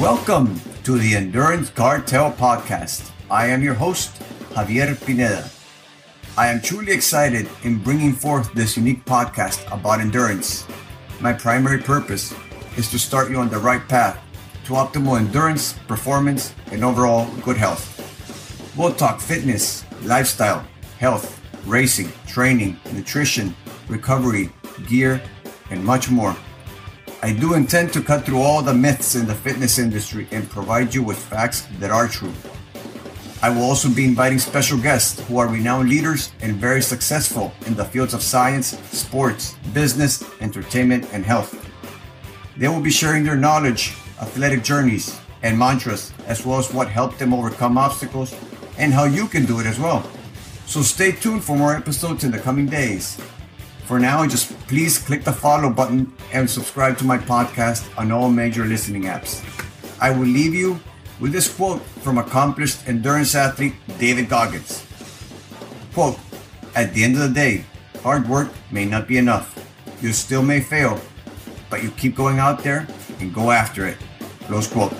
Welcome to the Endurance Cartel Podcast. I am your host, Javier Pineda. I am truly excited in bringing forth this unique podcast about endurance. My primary purpose is to start you on the right path to optimal endurance, performance, and overall good health. We'll talk fitness, lifestyle, health, racing, training, nutrition, recovery, gear, and much more. I do intend to cut through all the myths in the fitness industry and provide you with facts that are true. I will also be inviting special guests who are renowned leaders and very successful in the fields of science, sports, business, entertainment, and health. They will be sharing their knowledge, athletic journeys, and mantras, as well as what helped them overcome obstacles and how you can do it as well. So stay tuned for more episodes in the coming days. For now, just please click the follow button and subscribe to my podcast on all major listening apps. I will leave you with this quote from accomplished endurance athlete David Goggins. Quote, at the end of the day, hard work may not be enough. You still may fail, but you keep going out there and go after it. Close quote.